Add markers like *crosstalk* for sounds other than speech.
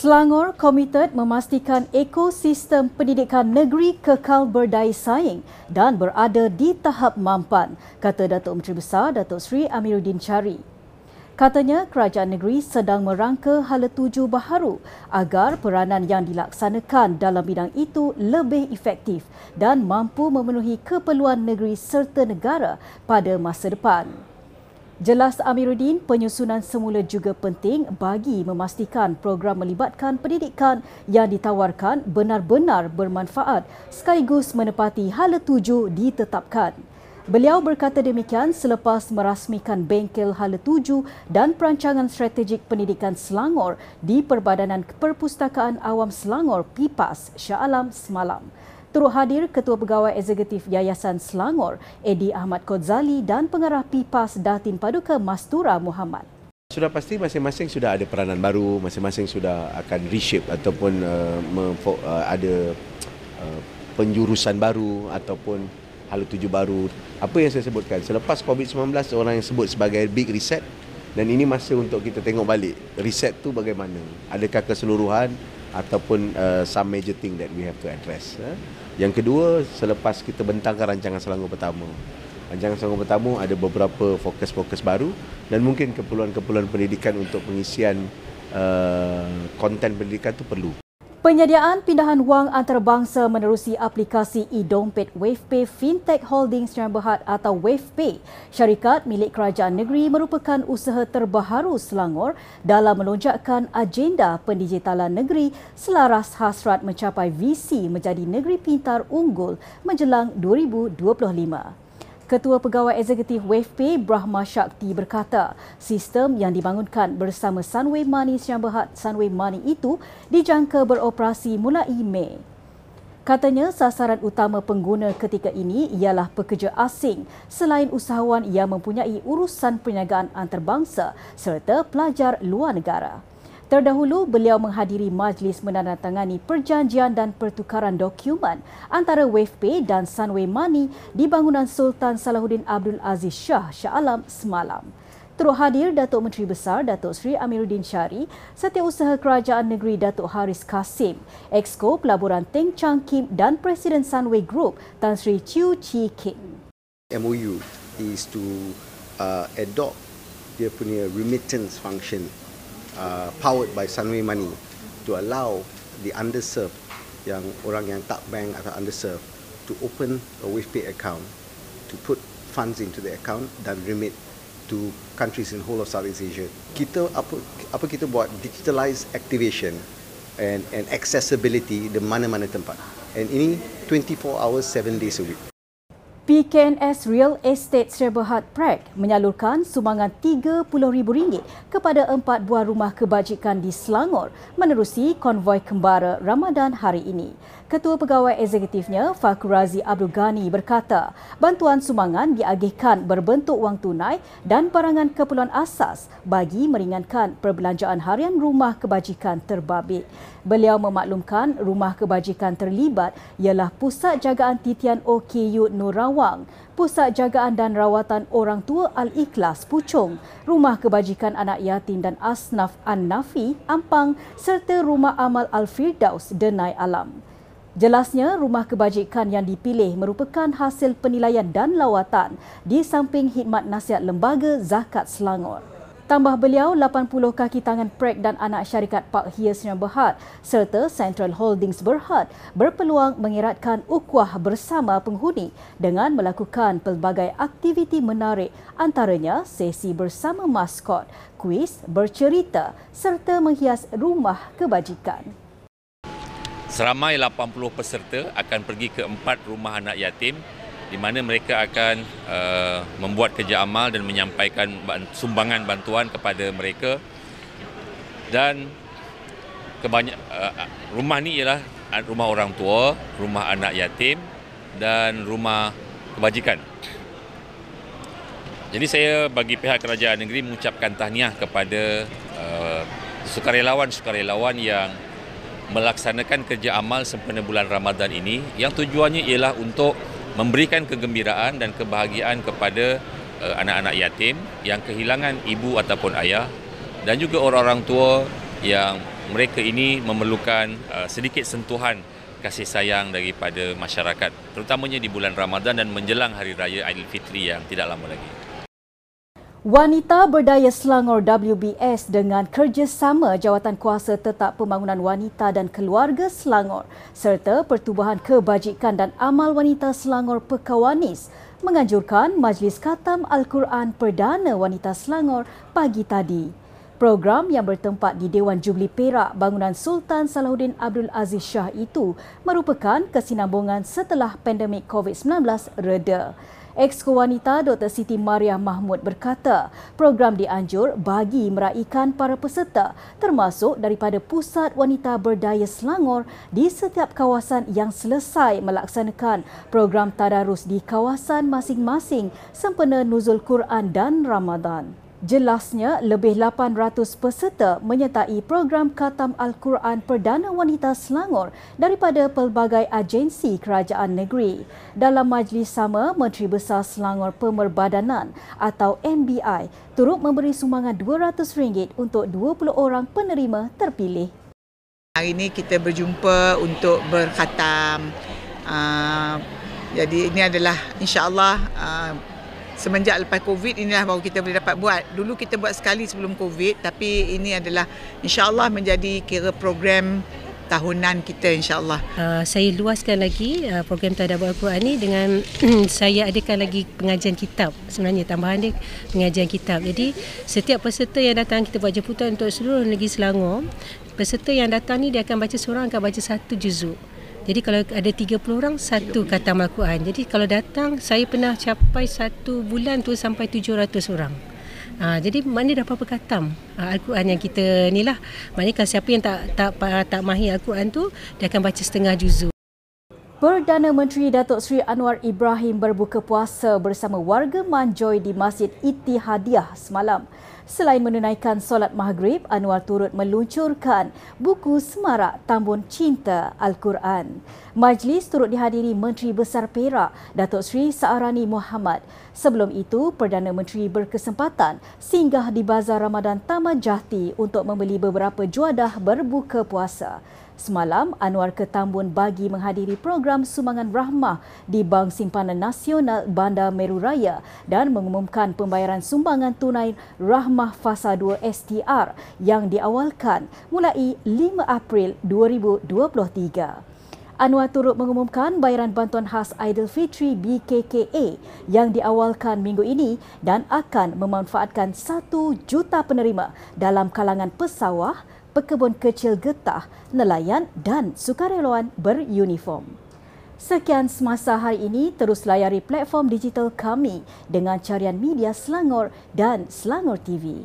Selangor komited memastikan ekosistem pendidikan negeri kekal berdaya saing dan berada di tahap mampan, kata Datuk Menteri Besar Datuk Seri Amiruddin Chari. Katanya kerajaan negeri sedang merangka hala tuju baharu agar peranan yang dilaksanakan dalam bidang itu lebih efektif dan mampu memenuhi keperluan negeri serta negara pada masa depan. Jelas Amiruddin, penyusunan semula juga penting bagi memastikan program melibatkan pendidikan yang ditawarkan benar-benar bermanfaat sekaligus menepati hala tuju ditetapkan. Beliau berkata demikian selepas merasmikan bengkel hala tuju dan perancangan strategik pendidikan Selangor di Perbadanan Perpustakaan Awam Selangor PIPAS Shah Alam semalam. Turut hadir Ketua Pegawai Eksekutif Yayasan Selangor, Edi Ahmad Kozali dan Pengarah PIPAS Datin Paduka Mastura Muhammad. Sudah pasti masing-masing sudah ada peranan baru, masing-masing sudah akan reshape ataupun uh, uh, ada uh, penjurusan baru ataupun hal tuju baru. Apa yang saya sebutkan, selepas COVID-19 orang yang sebut sebagai big reset dan ini masa untuk kita tengok balik reset tu bagaimana. Adakah keseluruhan ataupun uh, some major thing that we have to address. Uh. Yang kedua, selepas kita bentangkan rancangan Selangor pertama. Rancangan Selangor pertama ada beberapa fokus-fokus baru dan mungkin keperluan-keperluan pendidikan untuk pengisian uh, konten pendidikan itu perlu. Penyediaan pindahan wang antarabangsa menerusi aplikasi e-dompet WavePay Fintech Holdings Sdn Berhad atau WavePay, syarikat milik kerajaan negeri merupakan usaha terbaharu Selangor dalam melonjakkan agenda pendigitalan negeri selaras hasrat mencapai visi menjadi negeri pintar unggul menjelang 2025. Ketua Pegawai Eksekutif WavePay Brahma Shakti berkata, sistem yang dibangunkan bersama Sunway Money Siang Berhad Sunway Money itu dijangka beroperasi mulai Mei. Katanya sasaran utama pengguna ketika ini ialah pekerja asing selain usahawan yang mempunyai urusan perniagaan antarabangsa serta pelajar luar negara. Terdahulu, beliau menghadiri majlis menandatangani perjanjian dan pertukaran dokumen antara WavePay dan Sunway Money di bangunan Sultan Salahuddin Abdul Aziz Shah Shah Alam semalam. Turut hadir Datuk Menteri Besar Datuk Seri Amiruddin Syari, Setiausaha Kerajaan Negeri Datuk Haris Kasim, Exco Pelaburan Teng Chang Kim dan Presiden Sunway Group Tan Sri Chiu Chi Kin. MOU is to uh, adopt dia punya remittance function uh, powered by Sunway Money to allow the underserved yang orang yang tak bank atau underserved to open a WavePay account to put funds into the account dan remit to countries in whole of Southeast Asia. Kita apa apa kita buat digitalized activation and and accessibility di mana-mana tempat. And ini 24 hours 7 days a week. PKNS Real Estate Sri Berhad Prek menyalurkan sumbangan RM30,000 kepada empat buah rumah kebajikan di Selangor menerusi konvoi kembara Ramadan hari ini. Ketua Pegawai Eksekutifnya Fakurazi Abdul Ghani berkata, bantuan sumbangan diagihkan berbentuk wang tunai dan barangan keperluan asas bagi meringankan perbelanjaan harian rumah kebajikan terbabit. Beliau memaklumkan rumah kebajikan terlibat ialah Pusat Jagaan Titian OKU Nur Rawang, Pusat Jagaan dan Rawatan Orang Tua Al-Ikhlas Puchong, Rumah Kebajikan Anak Yatim dan Asnaf An-Nafi Ampang serta Rumah Amal Al-Firdaus Denai Alam. Jelasnya, rumah kebajikan yang dipilih merupakan hasil penilaian dan lawatan di samping khidmat nasihat Lembaga Zakat Selangor. Tambah beliau, 80 kaki tangan Prek dan anak syarikat Pak Hias yang Berhad serta Central Holdings Berhad berpeluang mengiratkan ukuah bersama penghuni dengan melakukan pelbagai aktiviti menarik antaranya sesi bersama maskot, kuis, bercerita serta menghias rumah kebajikan. Seramai 80 peserta akan pergi ke empat rumah anak yatim di mana mereka akan uh, membuat kerja amal dan menyampaikan sumbangan bantuan kepada mereka dan kebanyak uh, rumah ni ialah rumah orang tua, rumah anak yatim dan rumah kebajikan. Jadi saya bagi pihak kerajaan negeri mengucapkan tahniah kepada uh, sukarelawan-sukarelawan yang melaksanakan kerja amal sempena bulan Ramadan ini yang tujuannya ialah untuk memberikan kegembiraan dan kebahagiaan kepada uh, anak-anak yatim yang kehilangan ibu ataupun ayah dan juga orang-orang tua yang mereka ini memerlukan uh, sedikit sentuhan kasih sayang daripada masyarakat terutamanya di bulan Ramadan dan menjelang hari raya Aidilfitri yang tidak lama lagi. Wanita Berdaya Selangor WBS dengan kerjasama Jawatan Kuasa Tetap Pembangunan Wanita dan Keluarga Selangor serta Pertubuhan Kebajikan dan Amal Wanita Selangor Pekawanis menganjurkan Majlis Khatam Al-Quran Perdana Wanita Selangor pagi tadi. Program yang bertempat di Dewan Jubli Perak Bangunan Sultan Salahuddin Abdul Aziz Shah itu merupakan kesinambungan setelah pandemik COVID-19 reda. Exco Wanita Dr. Siti Maria Mahmud berkata, program dianjur bagi meraihkan para peserta termasuk daripada Pusat Wanita Berdaya Selangor di setiap kawasan yang selesai melaksanakan program tadarus di kawasan masing-masing sempena Nuzul Quran dan Ramadan. Jelasnya, lebih 800 peserta menyertai program Khatam Al-Quran Perdana Wanita Selangor daripada pelbagai agensi kerajaan negeri. Dalam majlis sama, Menteri Besar Selangor Pemerbadanan atau MBI turut memberi sumbangan RM200 untuk 20 orang penerima terpilih. Hari ini kita berjumpa untuk berkhatam. Uh, jadi ini adalah insya-Allah uh, semenjak lepas COVID inilah baru kita boleh dapat buat. Dulu kita buat sekali sebelum COVID tapi ini adalah insya-Allah menjadi kira program tahunan kita insya-Allah. Uh, saya luaskan lagi uh, program tadabbur Al-Quran ni dengan *clears throat* saya adakan lagi pengajian kitab. Sebenarnya tambahan dia pengajian kitab. Jadi setiap peserta yang datang kita buat jemputan untuk seluruh negeri Selangor. Peserta yang datang ni dia akan baca seorang akan baca satu juzuk. Jadi kalau ada 30 orang satu kata Al-Quran. Jadi kalau datang saya pernah capai satu bulan tu sampai 700 orang. Ha, jadi mana dah apa khatam ha, Al-Quran yang kita ni lah. Maknanya kalau siapa yang tak tak tak mahir Al-Quran tu dia akan baca setengah juzuk. Perdana Menteri Datuk Seri Anwar Ibrahim berbuka puasa bersama warga Manjoy di Masjid Ittihadiah semalam. Selain menunaikan solat maghrib, Anwar turut meluncurkan buku semarak Tambun Cinta Al-Quran. Majlis turut dihadiri Menteri Besar Perak, Datuk Seri Saarani Muhammad. Sebelum itu, Perdana Menteri berkesempatan singgah di Bazar Ramadan Taman Jati untuk membeli beberapa juadah berbuka puasa. Semalam, Anwar ke Tambun bagi menghadiri program Sumbangan Rahmah di Bank Simpanan Nasional Bandar Meru Raya dan mengumumkan pembayaran sumbangan tunai Rahmah Fasa 2 STR yang diawalkan mulai 5 April 2023. Anwar turut mengumumkan bayaran bantuan khas Aidilfitri BKKA yang diawalkan minggu ini dan akan memanfaatkan 1 juta penerima dalam kalangan pesawah, pekebun kecil getah, nelayan dan sukarelawan beruniform. Sekian semasa hari ini, terus layari platform digital kami dengan carian media Selangor dan Selangor TV.